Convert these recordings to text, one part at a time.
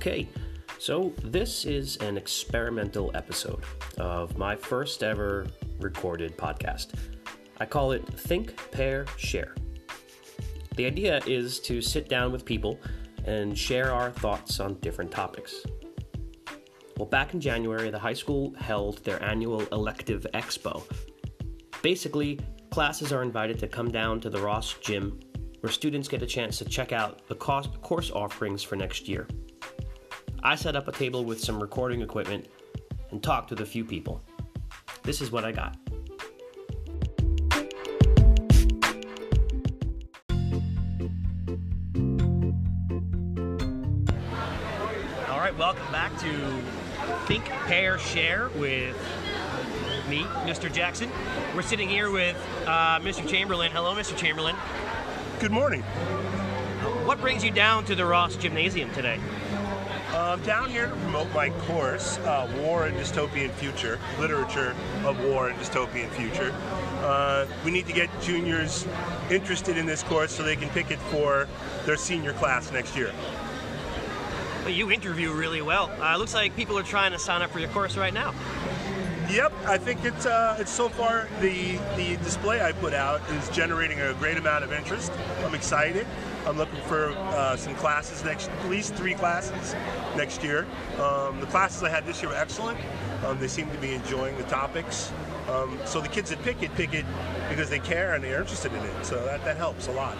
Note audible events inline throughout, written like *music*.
Okay, so this is an experimental episode of my first ever recorded podcast. I call it Think, Pair, Share. The idea is to sit down with people and share our thoughts on different topics. Well, back in January, the high school held their annual elective expo. Basically, classes are invited to come down to the Ross Gym where students get a chance to check out the course offerings for next year. I set up a table with some recording equipment and talked with a few people. This is what I got. All right, welcome back to Think, Pair, Share with me, Mr. Jackson. We're sitting here with uh, Mr. Chamberlain. Hello, Mr. Chamberlain. Good morning. What brings you down to the Ross Gymnasium today? I'm down here to promote my course, uh, War and Dystopian Future, Literature of War and Dystopian Future. Uh, we need to get juniors interested in this course so they can pick it for their senior class next year. Well, you interview really well. Uh, looks like people are trying to sign up for your course right now. Yep, I think it's uh, it's so far the the display I put out is generating a great amount of interest. I'm excited. I'm looking for uh, some classes next, at least three classes next year. Um, the classes I had this year were excellent. Um, they seem to be enjoying the topics. Um, so the kids that pick it pick it because they care and they're interested in it. So that, that helps a lot.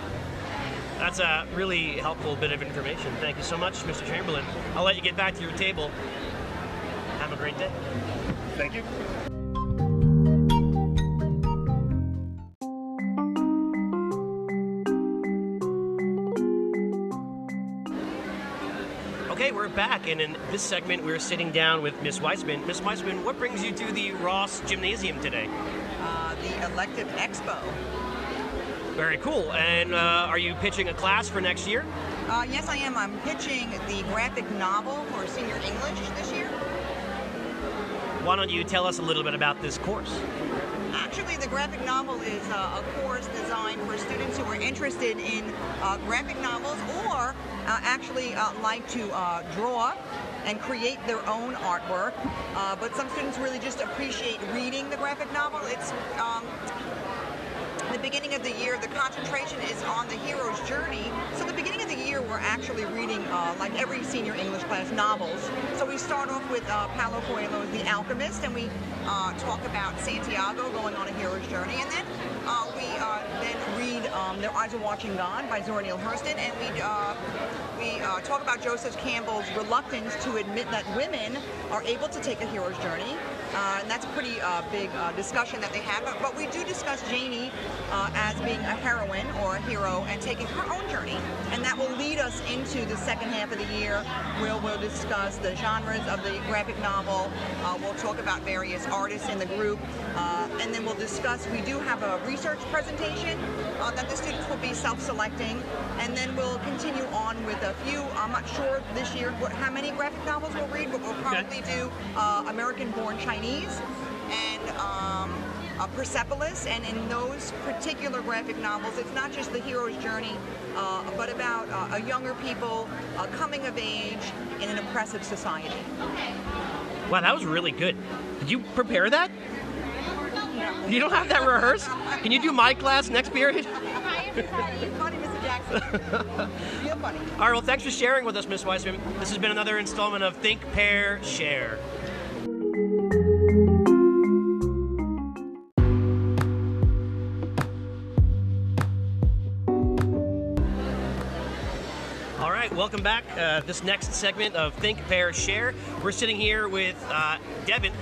That's a really helpful bit of information. Thank you so much, Mr. Chamberlain. I'll let you get back to your table. Have a great day. Thank you. Back, and in this segment, we're sitting down with Miss Weisman. Miss Weisman, what brings you to the Ross Gymnasium today? Uh, the elective expo. Very cool. And uh, are you pitching a class for next year? Uh, yes, I am. I'm pitching the graphic novel for senior English this year. Why don't you tell us a little bit about this course? Actually, the graphic novel is uh, a course designed for students who are interested in uh, graphic novels or actually uh, like to uh, draw and create their own artwork. Uh, but some students really just appreciate reading the graphic novel. It's um, the beginning of the year, the concentration is on the hero's journey. So the beginning of the year, we're actually reading, uh, like every senior English class, novels. So we start off with uh, Paulo Coelho's The Alchemist, and we uh, talk about Santiago going on a hero's journey, and then we then read um, Their Eyes Are Watching God by Zora Neale Hurston, and we uh, we talk about Joseph Campbell's reluctance to admit that women are able to take a hero's journey. Uh, and that's a pretty uh, big uh, discussion that they have. But, but we do discuss Janie as being a heroine or a hero and taking her own journey. And that will lead us into the second half of the year where we'll discuss the genres of the graphic novel. we'll talk about various artists in the group. and then we'll discuss, we do have a research presentation that the students will be self-selecting. And then we'll continue on with a few, I'm not sure this year what, how many graphic novels we'll read, but we'll probably okay. do American-born Chinese Chinese and um, uh, Persepolis, and in those particular graphic novels, it's not just the hero's journey, uh, but about uh, a younger people uh, coming of age in an oppressive society. Wow, that was really good. Did you prepare that? You don't have that rehearsed? Can you do my class next period? funny, Mr. Jackson. *laughs* Real funny. All right, well, thanks for sharing with us, Miss Weissman. This has been another installment of Think, Pair, Share. Welcome back. Uh, this next segment of Think, Pair, Share. We're sitting here with uh, Devin.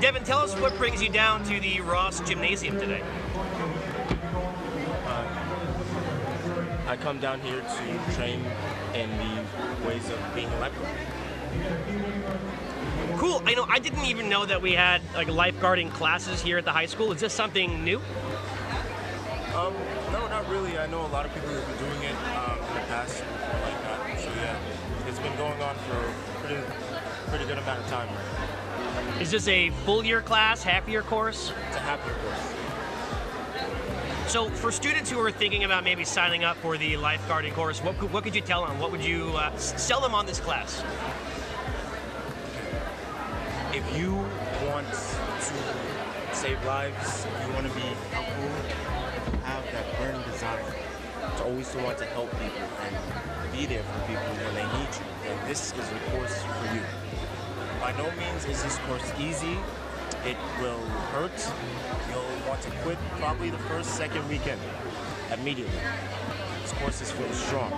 Devin, tell us what brings you down to the Ross Gymnasium today. Uh, I come down here to train in the ways of being a lifeguard. Cool. I know. I didn't even know that we had like lifeguarding classes here at the high school. Is this something new? Um, no, not really. I know a lot of people who've been doing it um, in the past like that. So yeah, it's been going on for a pretty, pretty good amount of time. Is this a full year class, half year course? It's a half year course. So, for students who are thinking about maybe signing up for the lifeguarding course, what could, what could you tell them? What would you uh, sell them on this class? If you want to save lives, if you want to be helpful, have that burning desire to always want to help people and be there for people when they need you, then this is the course for you. By no means is this course easy. It will hurt. You'll want to quit probably the first, second weekend immediately. This course is for strong.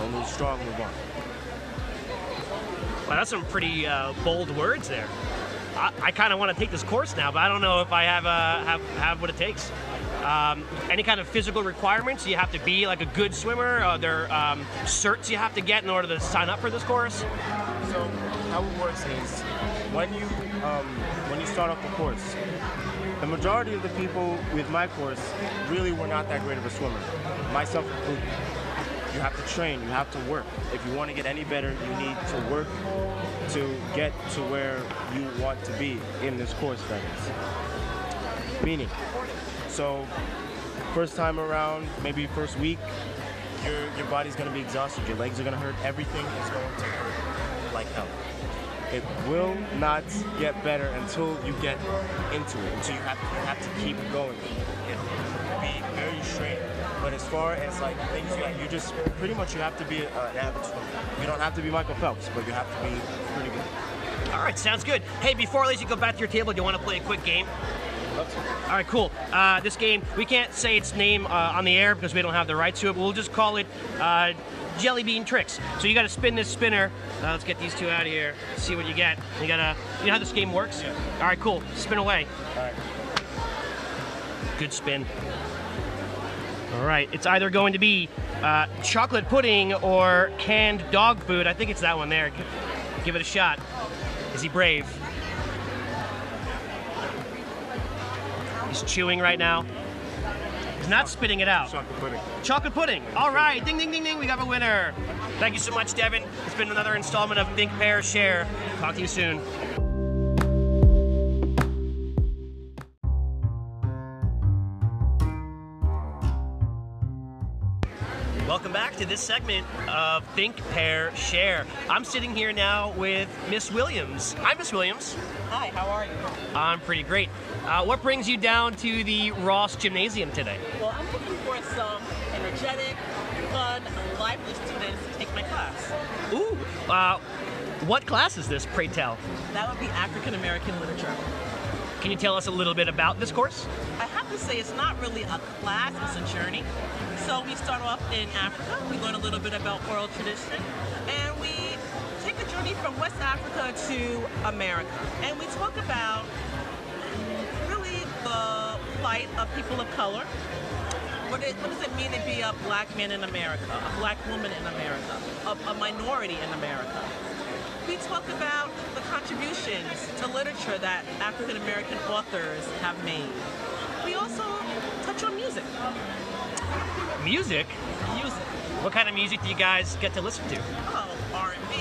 Only strong move on. Wow, that's some pretty uh, bold words there. I, I kind of want to take this course now, but I don't know if I have uh, have have what it takes. Um, any kind of physical requirements? You have to be like a good swimmer. Are there um, certs you have to get in order to sign up for this course? So how it works is when you um, when you start off the course, the majority of the people with my course really were not that great of a swimmer, myself included. You have to train, you have to work. If you want to get any better, you need to work to get to where you want to be in this course, that is. Meaning, so first time around, maybe first week, your, your body's gonna be exhausted, your legs are gonna hurt, everything is going to hurt like hell. It will not get better until you get into it, until you have to, you have to keep going. It will be very strained. But as far as like things like you just pretty much you have to be uh, an swimmer. You don't have to be Michael Phelps, but you have to be pretty good. All right, sounds good. Hey, before I let you go back to your table, do you want to play a quick game? All right, cool. Uh, this game, we can't say its name uh, on the air because we don't have the rights to it, but we'll just call it uh, Jelly Bean Tricks. So you got to spin this spinner. Uh, let's get these two out of here. See what you get. You gotta. You know how this game works? Yeah. All right, cool. Spin away. All right. Good spin. All right, it's either going to be uh, chocolate pudding or canned dog food. I think it's that one there. Give it a shot. Is he brave? He's chewing right now. He's not spitting it out. Chocolate pudding. Chocolate pudding. All right, ding, ding, ding, ding. We have a winner. Thank you so much, Devin. It's been another installment of Think, Pair, Share. Talk to you soon. This segment of Think, Pair, Share. I'm sitting here now with Miss Williams. Hi, Miss Williams. Hi, how are you? I'm pretty great. Uh, what brings you down to the Ross Gymnasium today? Well, I'm looking for some energetic, fun, lively students to take my class. Ooh, uh, what class is this, pray tell? That would be African American literature. Can you tell us a little bit about this course? I to say, it's not really a class, it's a journey. So we start off in Africa, we learn a little bit about oral tradition, and we take a journey from West Africa to America. And we talk about really the plight of people of color. What, what does it mean to be a black man in America, a black woman in America, a, a minority in America? We talk about the contributions to literature that African American authors have made. Music. Music? Music. What kind of music do you guys get to listen to? Oh, R&B,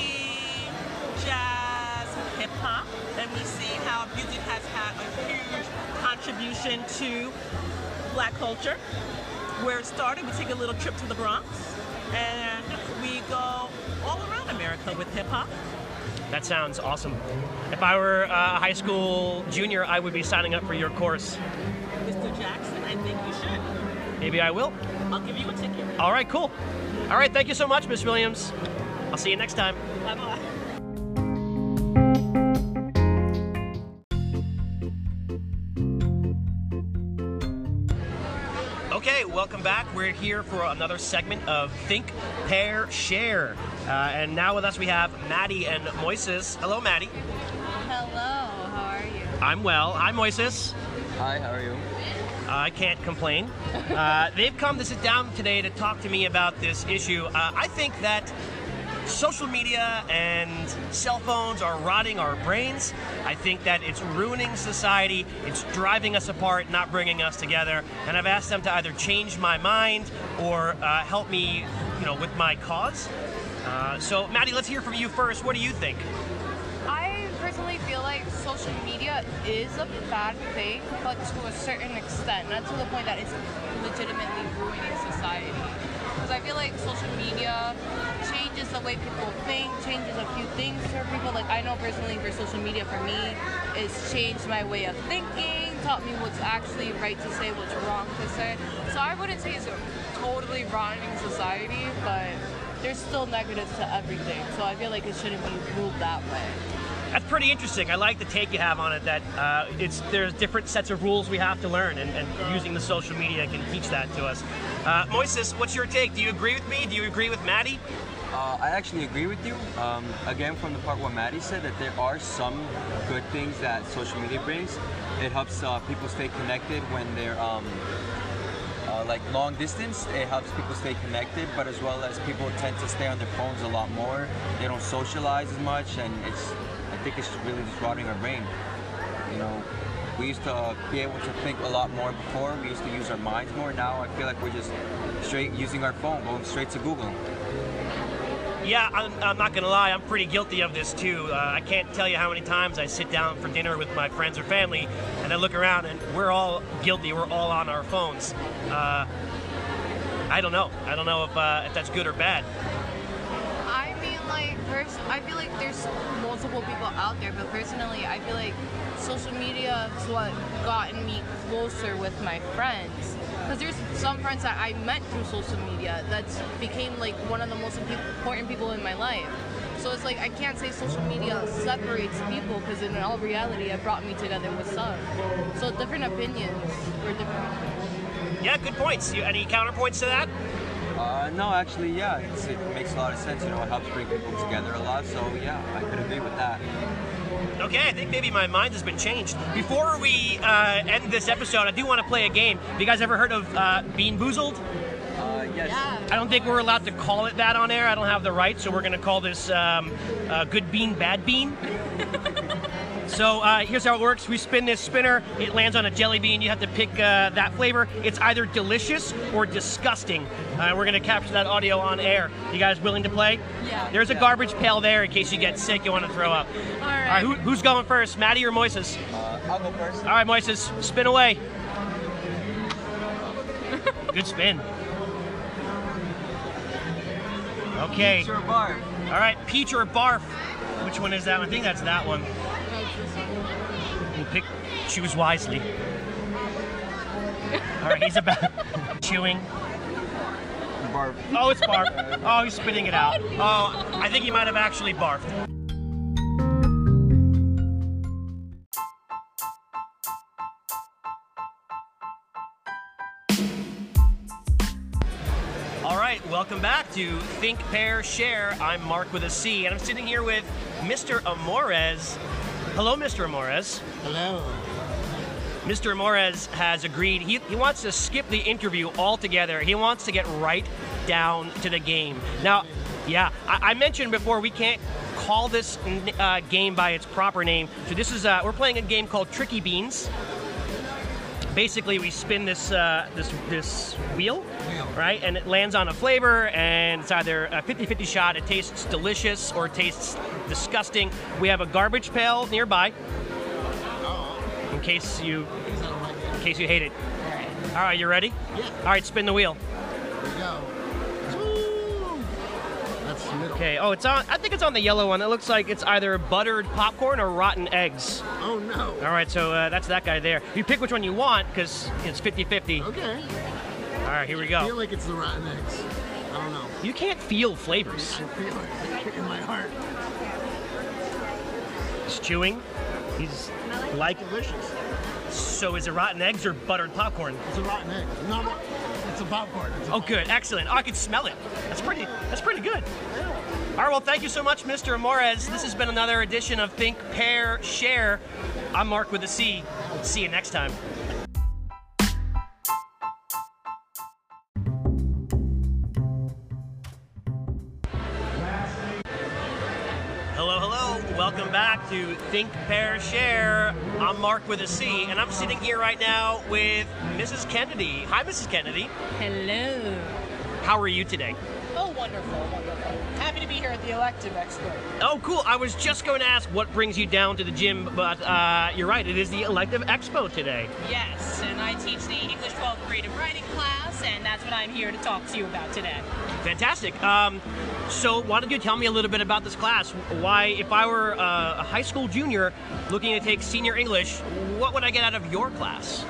jazz, hip hop, and we see how music has had a huge contribution to black culture. Where it started, we take a little trip to the Bronx, and we go all around America with hip hop. That sounds awesome. If I were a high school junior, I would be signing up for your course. Mr. Jackson, I think you should. Maybe I will. I'll give you a ticket. All right, cool. All right, thank you so much, Miss Williams. I'll see you next time. Bye bye. Okay, welcome back. We're here for another segment of Think, Pair, Share. Uh, and now with us we have Maddie and Moises. Hello, Maddie. Hello, how are you? I'm well. Hi, Moises. Hi, how are you? I can't complain. Uh, they've come to sit down today to talk to me about this issue. Uh, I think that social media and cell phones are rotting our brains. I think that it's ruining society. It's driving us apart, not bringing us together. And I've asked them to either change my mind or uh, help me, you know, with my cause. Uh, so, Maddie, let's hear from you first. What do you think? I personally feel like social media is a bad thing, but to a certain extent, not to the point that it's legitimately ruining society. Because I feel like social media changes the way people think, changes a few things for people. Like I know personally for social media for me, it's changed my way of thinking, taught me what's actually right to say, what's wrong to say. So I wouldn't say it's totally ruining society, but there's still negatives to everything. So I feel like it shouldn't be ruled that way. That's pretty interesting. I like the take you have on it. That uh, it's there's different sets of rules we have to learn, and, and using the social media can teach that to us. Uh, Moises, what's your take? Do you agree with me? Do you agree with Maddie? Uh, I actually agree with you. Um, again, from the part what Maddie said, that there are some good things that social media brings. It helps uh, people stay connected when they're um, uh, like long distance. It helps people stay connected, but as well as people tend to stay on their phones a lot more. They don't socialize as much, and it's think it's really just rotting our brain. You know, we used to be able to think a lot more before. We used to use our minds more. Now I feel like we're just straight using our phone, going straight to Google. Yeah, I'm, I'm not gonna lie. I'm pretty guilty of this too. Uh, I can't tell you how many times I sit down for dinner with my friends or family, and I look around, and we're all guilty. We're all on our phones. Uh, I don't know. I don't know if uh, if that's good or bad. Pers- I feel like there's multiple people out there, but personally, I feel like social media is what gotten me closer with my friends. Because there's some friends that I met through social media that became like one of the most important people in my life. So it's like I can't say social media separates people because in all reality, it brought me together with some. So different opinions were different. Yeah, good points. You, any counterpoints to that? Uh, no, actually, yeah, it's, it makes a lot of sense. You know, it helps bring people together a lot. So yeah, I could agree with that. Okay, I think maybe my mind has been changed. Before we uh, end this episode, I do want to play a game. Have you guys ever heard of uh, Bean Boozled? Uh, yes. I don't think we're allowed to call it that on air. I don't have the right, so we're going to call this um, uh, Good Bean, Bad Bean. *laughs* so uh, here's how it works: we spin this spinner, it lands on a jelly bean. You have to pick uh, that flavor. It's either delicious or disgusting. Uh, we're going to capture that audio on air. You guys willing to play? Yeah. There's a garbage pail there in case you get sick, you want to throw up. All All right. right, who, who's going first, Maddie or Moises? Uh, I'll go first. All right, Moises, spin away. *laughs* Good spin. Okay. Peach or barf? All right, peach or barf. Which one is that one? I think that's that one. Pick, choose wisely. All right, he's about *laughs* chewing. Barb. Oh, it's barf. Oh, he's spitting it out. Oh, I think he might have actually barfed. All right, welcome back to Think, Pair, Share. I'm Marc with a C, and I'm sitting here with Mr. Amores. Hello, Mr. Amores. Hello. Mr. Amores has agreed. He, he wants to skip the interview altogether. He wants to get right down to the game. Now, yeah, I, I mentioned before we can't call this uh, game by its proper name. So this is uh, we're playing a game called Tricky Beans. Basically, we spin this uh, this this wheel, right, and it lands on a flavor, and it's either a 50-50 shot. It tastes delicious or it tastes disgusting. We have a garbage pail nearby in case you Because I don't like it. in case you hate it. All right. All right, you ready? Yeah. All right, spin the wheel. Okay. Oh, it's on. I think it's on the yellow one. It looks like it's either buttered popcorn or rotten eggs. Oh no. All right, so uh, that's that guy there. You pick which one you want because it's 50-50. Okay. All right, here we go. I feel like it's the rotten eggs. I don't know. You can't feel flavors. I feel it in my heart. He's chewing. He's like. Delicious. So is it rotten eggs or buttered popcorn? It's a rotten egg. No. It's a popcorn. It's a Oh, good, excellent. Oh, I can smell it. That's pretty. That's pretty good. All right, well, thank you so much, Mr. Amores. This has been another edition of Think, Pair, Share. I'm Marc with a C. See you next time. Hello, hello. Welcome back to Think, Pair, Share. I'm Marc with a C, and I'm sitting here right now with Mrs. Kennedy. Hi, Mrs. Kennedy. Hello. How are you today? Oh, wonderful, wonderful. Be here at the Elective Expo. Oh, cool. I was just going to ask what brings you down to the gym, but uh, you're right. It is the Elective Expo today. Yes. and I teach the English 12th creative writing class, and that's what I'm here to talk to you about today. Fantastic. Um, so, why don't you tell me a little bit about this class? Why, if I were uh, a high school junior looking to take senior English, what would I get out of your class?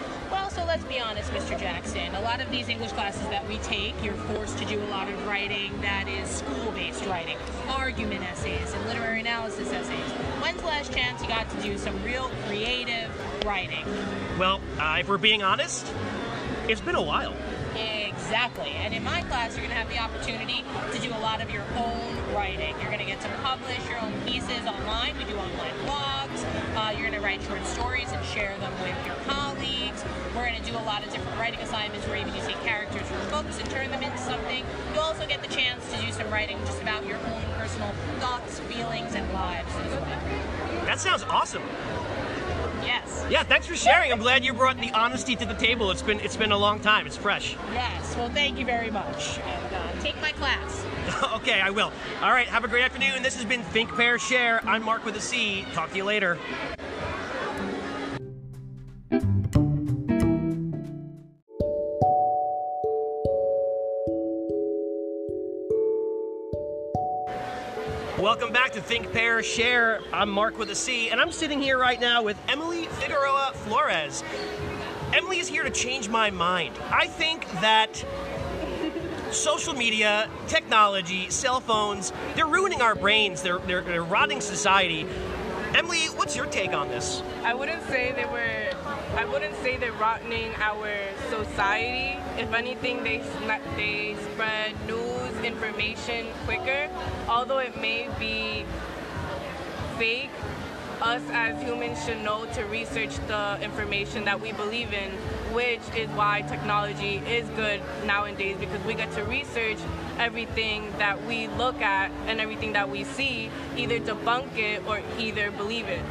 Well, so let's be honest, Mr. Jackson. A lot of these English classes that we take, you're forced to do a lot of writing that is school-based writing, argument essays and literary analysis essays. When's the last chance you got to do some real creative writing? Well, uh, if we're being honest, it's been a while. Exactly. And in my class, you're going to have the opportunity to do a lot of your own writing. You're going to get to publish your own pieces online. We do online blogs. Uh, you're going to write short stories and share them with your colleagues. We're going to do a lot of different writing assignments where even you take characters from books and turn them into something. You also get the chance to do some writing just about your own personal thoughts, feelings, and lives. That sounds awesome. Yes. Yeah, thanks for sharing. I'm glad you brought the honesty to the table. It's been it's been a long time. It's fresh. Yes. Well, thank you very much. And uh, take my class. *laughs* okay, I will. All right, have a great afternoon. This has been Think, Pair, Share. I'm Marc with a C. Talk to you later. Welcome back to Think, Pair, Share. I'm Marc with a C, and I'm sitting here right now with Emily Figueroa Flores. Emily is here to change my mind. I think that social media, technology, cell phones, they're ruining our brains, they're, they're, they're rotting society. Emily, what's your take on this? I wouldn't say they were. I wouldn't say they're rotting our society. If anything, they they spread news information quicker. Although it may be fake, us as humans should know to research the information that we believe in, which is why technology is good nowadays because we get to research everything that we look at and everything that we see, either debunk it or either believe it.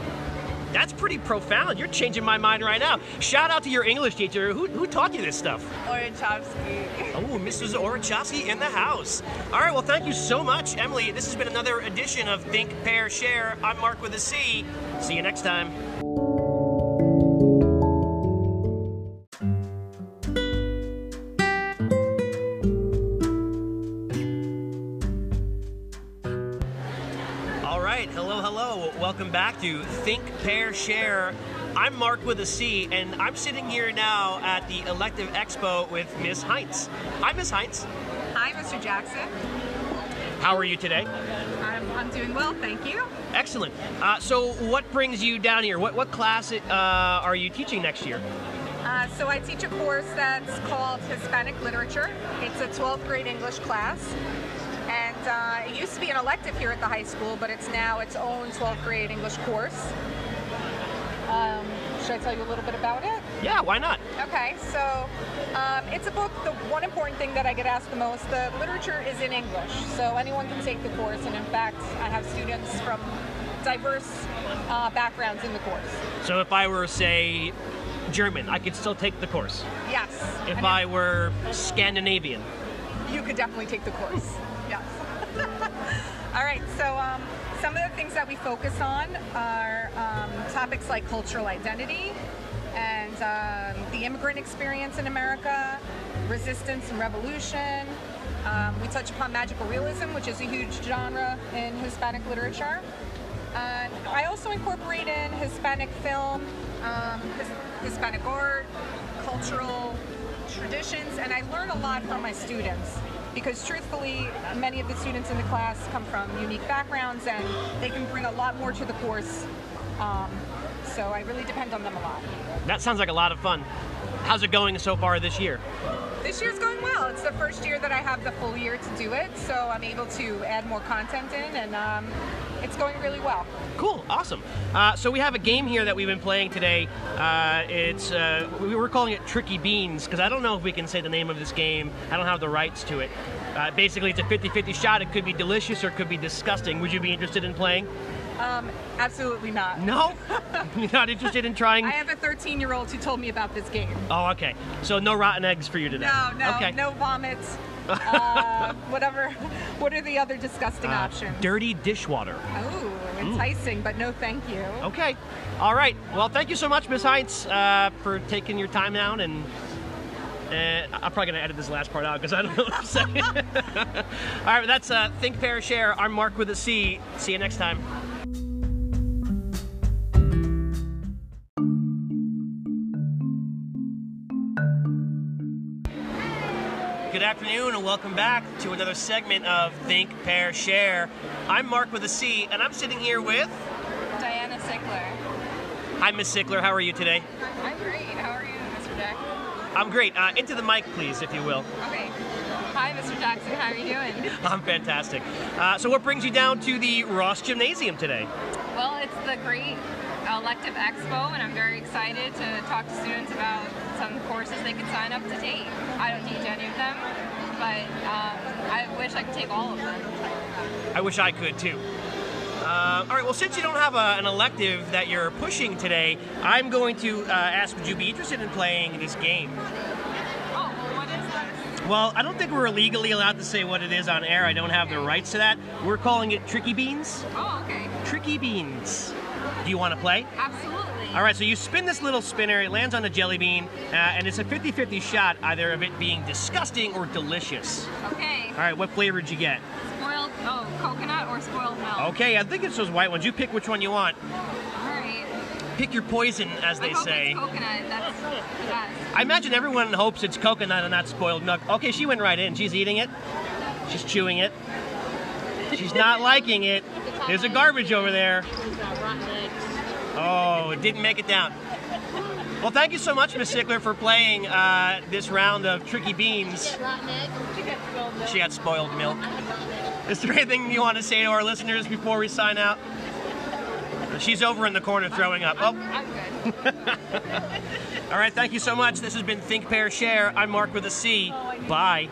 That's pretty profound. You're changing my mind right now. Shout out to your English teacher. Who, who taught you this stuff? Orachovsky. *laughs* Oh, Mrs. Orachowski in the house. All right, well, thank you so much, Emily. This has been another edition of Think, Pair, Share. I'm Marc with a C. See you next time. Back to Think, Pair, Share. I'm Marc with a C, and I'm sitting here now at the Elective Expo with Miss Heinz. Hi, Miss Heinz. Hi, Mr. Jackson. How are you today? I'm, I'm doing well, thank you. Excellent. Uh, so, what brings you down here? What, what class uh, are you teaching next year? Uh, so I teach a course that's called Hispanic Literature. It's a 12th grade English class. Uh, it used to be an elective here at the high school, but it's now its own 12th grade English course. Um, should I tell you a little bit about it? Yeah, why not? Okay, so um, it's a book. The one important thing that I get asked the most, the literature is in English, so anyone can take the course. And in fact, I have students from diverse uh, backgrounds in the course. So, if I were, say, German, I could still take the course. Yes. If And I were Scandinavian, you could definitely take the course. *laughs* All right. So um, some of the things that we focus on are um, topics like cultural identity and um, the immigrant experience in America, resistance and revolution. Um, we touch upon magical realism, which is a huge genre in Hispanic literature. And I also incorporate in Hispanic film, um, his, Hispanic art, cultural traditions, and I learn a lot from my students because truthfully, many of the students in the class come from unique backgrounds and they can bring a lot more to the course. Um, so I really depend on them a lot. that sounds like a lot of fun. How's it going so far this year? This year's going well. It's the first year that I have the full year to do it, so I'm able to add more content in, and um, it's going really well. Cool, awesome. Uh, so we have a game here that we've been playing today. Uh, it's uh, we were calling it Tricky Beans because I don't know if we can say the name of this game. I don't have the rights to it. Uh, basically, it's a 50-50 shot. It could be delicious or it could be disgusting. Would you be interested in playing? Um, absolutely not. No, *laughs* you're not interested in trying. I have a 13 year old who told me about this game. Oh, okay. So no rotten eggs for you today. No, no, Okay. no vomits. Uh, whatever. *laughs* What are the other disgusting Uh, options? dirty dishwater. Oh, enticing, but no thank you. Okay. All right. Well, thank you so much, Ms. Heinz, uh, for taking your time out and. Uh, I'm probably gonna edit this last part out because I don't know what I'm saying. *laughs* All right, that's uh, Think, Pair, Share. I'm Marc with a C. See you next time. Afternoon and welcome back to another segment of Think, Pair, Share. I'm Marc with a C, and I'm sitting here with. Diana Sickler. Hi, Miss Sickler. How are you today? I'm great. How are you, Mr. Jackson? I'm great. Uh, into the mic, please, if you will. Okay. Hi, Mr. Jackson. How are you doing? *laughs* I'm fantastic. Uh, so, what brings you down to the Ross Gymnasium today? Well, it's the great elective expo, and I'm very excited to talk to students about some courses they can sign up to take. I don't teach any of them, but um, I wish I could take all of them. I wish I could too. Uh, all right, well, since you don't have a, an elective that you're pushing today, I'm going to uh, ask would you be interested in playing this game? Oh, well, what is this? Well, I don't think we're legally allowed to say what it is on air. I don't have the rights to that. We're calling it Tricky Beans. Oh, okay. Tricky Beans. Do you want to play? Absolutely. All right, so you spin this little spinner, it lands on a jelly bean, uh, and it's a 50 50 shot either of it being disgusting or delicious. Okay. All right, what flavor did you get? Spoiled, oh, coconut or spoiled milk? Okay, I think it's those white ones. You pick which one you want. All right. Pick your poison, as they I say. Coconut. That's the best. I imagine everyone hopes it's coconut and not spoiled milk. Okay, she went right in. She's eating it. She's chewing it. She's not liking it. There's a garbage over there. Oh, it didn't make it down. Well, thank you so much, Miss Sickler, for playing uh, this round of Tricky Beans. She got spoiled milk. Is there anything you want to say to our listeners before we sign out? She's over in the corner throwing up. Oh. I'm *laughs* good. All right, thank you so much. This has been Think, Pair, Share. I'm Marc with a C. Bye.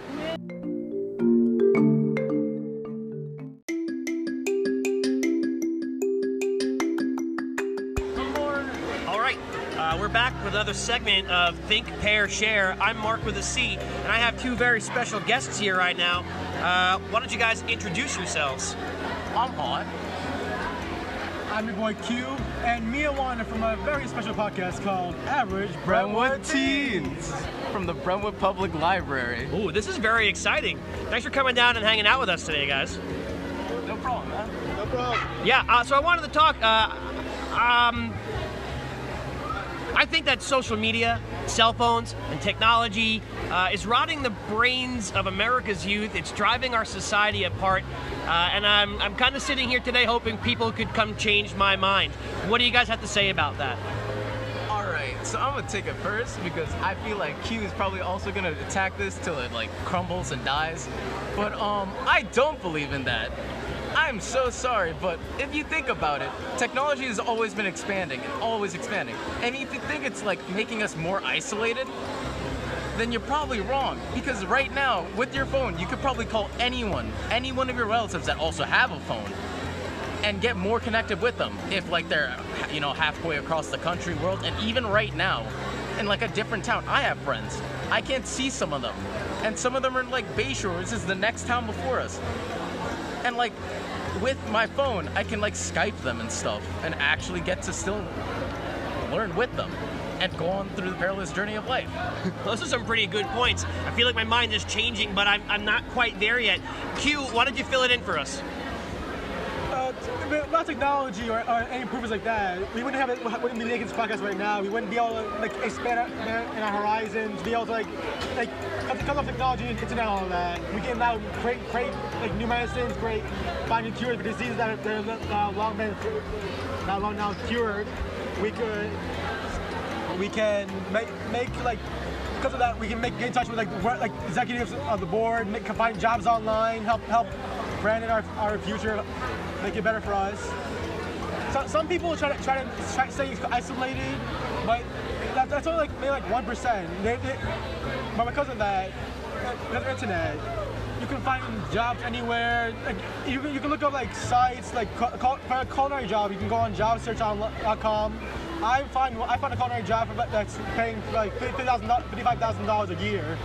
Another segment of Think, Pair, Share. I'm Marc with a C, and I have two very special guests here right now. Uh, why don't you guys introduce yourselves? I'm hot. I'm your boy Q, and Mia Wanda from a very special podcast called Average Brentwood Teens from the Brentwood Public Library. Ooh, this is very exciting. Thanks for coming down and hanging out with us today, guys. No problem, man. No problem. Yeah, uh, so I wanted to talk. Uh, um, I think that social media, cell phones, and technology uh, is rotting the brains of America's youth. It's driving our society apart. Uh, and I'm, I'm kind of sitting here today hoping people could come change my mind. What do you guys have to say about that? All right, so I'm gonna take it first because I feel like Q is probably also gonna attack this till it like crumbles and dies. But um, I don't believe in that. I'm so sorry, but if you think about it, technology has always been expanding and always expanding. And if you think it's like making us more isolated, then you're probably wrong. Because right now, with your phone, you could probably call anyone, any one of your relatives that also have a phone, and get more connected with them. If like they're, you know, halfway across the country, world, and even right now, in like a different town, I have friends. I can't see some of them, and some of them are in like Bayshore, which is the next town before us. And like, with my phone, I can like Skype them and stuff, and actually get to still learn with them and go on through the perilous journey of life. *laughs* Those are some pretty good points. I feel like my mind is changing, but I'm, I'm not quite there yet. Q, why don't you fill it in for us? Without technology or, or any improvements like that, we wouldn't have it. Wouldn't be making this podcast right now. We wouldn't be able to like expand our, in our horizons. Be able to like like because of technology, and internet, all that. We can now create create like new medicines, create find new cures for diseases that are, that long been not long now cured. We could we can make make like because of that we can make get in touch with like like executives of the board, make find jobs online, help help brand our our future, make it better for us. So, some people try to try to try to stay isolated, but that, that's only like maybe like one percent. But because of that, the internet, you can find jobs anywhere. Like you can, you can look up like sites like for a culinary job. You can go on jobsearch.com. I find I found a culinary job that's paying like fifty thousand dollars a year,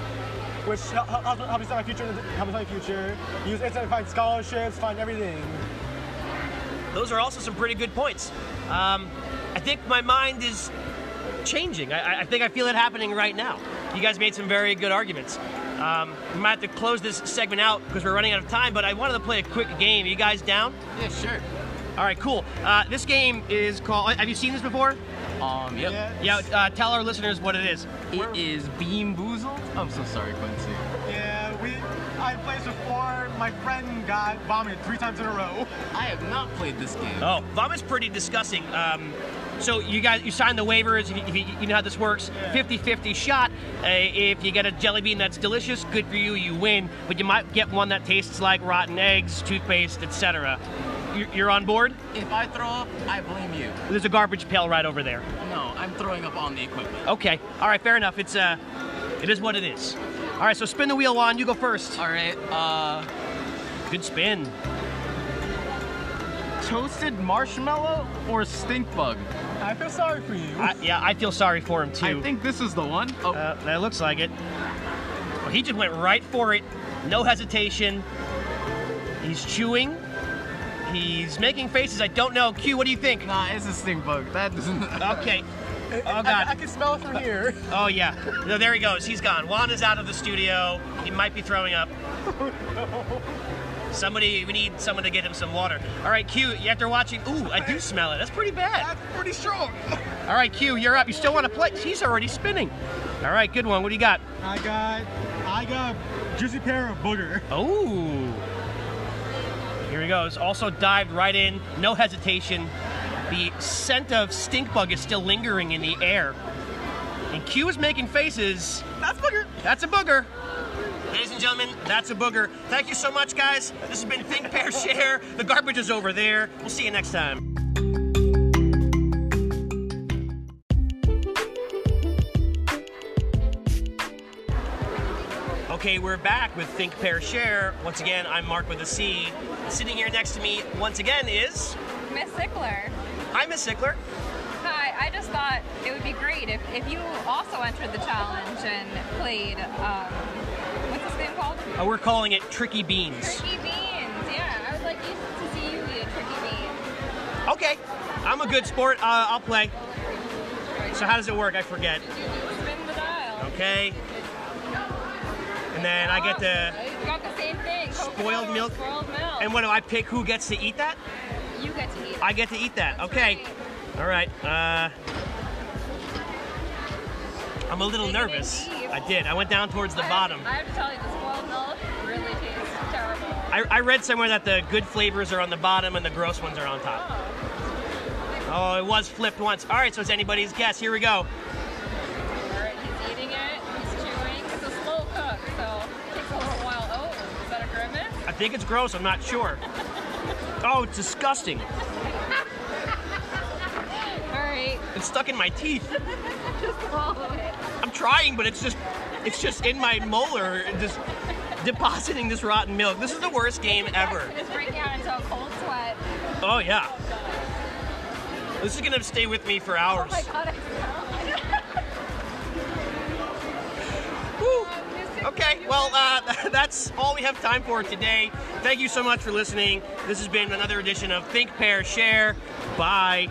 which hel- hel- helps me start my future. helps me start my future. Use internet to find scholarships, find everything. Those are also some pretty good points. Um, I think my mind is changing. I, I think I feel it happening right now. You guys made some very good arguments. Um, we might have to close this segment out because we're running out of time, but I wanted to play a quick game. Are you guys down? Yeah, sure. All right, cool. Uh, this game is called. Have you seen this before? Um, yep. Yeah. Uh, tell our listeners what it is. It is Bean Boozled. I'm so sorry, Quincy. Yeah, we. I played before. My friend got vomited three times in a row. I have not played this game. Oh, vomit's pretty disgusting. Um, so you guys, you signed the waivers. If you, you, know how this works. 50-50 shot. Uh, if you get a jelly bean that's delicious, good for you. You win. But you might get one that tastes like rotten eggs, toothpaste, etc. You- You're on board. If I throw up, I blame you. There's a garbage pail right over there. No, I'm throwing up on the equipment. Okay. All right. Fair enough. It's uh, it is what it is. All right. So spin the wheel on. You go first. All right. Uh, good spin. Toasted marshmallow or stink bug? I feel sorry for you. I, yeah, I feel sorry for him too. I think this is the one. Oh, Uh, that looks like it. Well, he just went right for it, no hesitation. He's chewing. He's making faces. I don't know. Q, what do you think? Nah, it's a stink bug. That *laughs* doesn't. Okay. Oh God. I can smell it from here. *laughs* Oh yeah. No, there he goes. He's gone. Juan is out of the studio. He might be throwing up. *laughs* Somebody, we need someone to get him some water. All right, Q. After watching, ooh, I do smell it. That's pretty bad. That's pretty strong. All right, Q, you're up. You still want to play? He's already spinning. All right, good one. What do you got? I got, I got juicy pear of booger. Oh. Here he goes. Also dived right in, no hesitation. The scent of stink bug is still lingering in the air. And Q is making faces. That's booger. That's a booger. Ladies and gentlemen, that's a booger. Thank you so much, guys. This has been Think, Pair, Share. The garbage is over there. We'll see you next time. Okay, we're back with Think, Pair, Share. Once again, I'm Marc with a C. Sitting here next to me, once again, is. Miss Sickler. Hi, Miss Sickler. Hi, I just thought it would be great if, if you also entered the challenge and played, um, Uh, we're calling it Tricky Beans. Tricky Beans. Yeah, I would like to see you eat a Tricky Bean. Okay, I'm a good sport. Uh, I'll play. So how does it work? I forget. Spin the dial. Okay. And then I get to You got the same thing. spoiled milk. And what do I pick? Who gets to eat that? You get to eat. I get to eat that. Okay. All right. Uh, I'm a little Take it in nervous. I did. I went down towards the bottom. I have to tell you, the I, I read somewhere that the good flavors are on the bottom and the gross ones are on top. Oh, oh it was flipped once. All right, so it's anybody's guess. Here we go. All right, he's eating it. He's chewing. It's a slow cook, so takes a little while. Oh, is that a grimace? I think it's gross. I'm not sure. *laughs* Oh, it's disgusting. All right, It's stuck in my teeth. *laughs* just swallow it. I'm trying, but it's just, it's just in my molar, just depositing this rotten milk. This is the worst game ever. It's breaking out into a cold sweat. Oh yeah. This is gonna stay with me for hours. Oh my god, I. Okay, well, uh, *laughs* that's all we have time for today. Thank you so much for listening. This has been another edition of Think, Pair, Share. Bye.